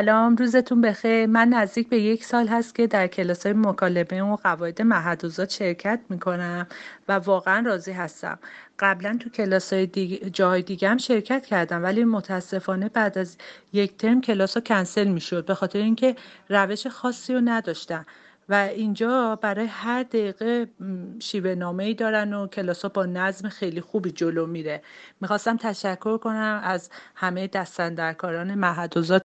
سلام روزتون بخیر. من نزدیک به یک سال هست که در کلاس های مکالمه و قواعد محدوزات شرکت می‌کنم و واقعا راضی هستم. قبلا تو کلاس های دیگ... جای دیگه هم شرکت کردم ولی متاسفانه بعد از یک ترم کلاس ها کنسل می‌شد به خاطر اینکه روش خاصی رو نداشتن و اینجا برای هر دقیقه شیوه نامه ای دارن و کلاس ها با نظم خیلی خوبی جلو میره. می‌خواستم تشکر کنم از همه دستندرکاران محدوزات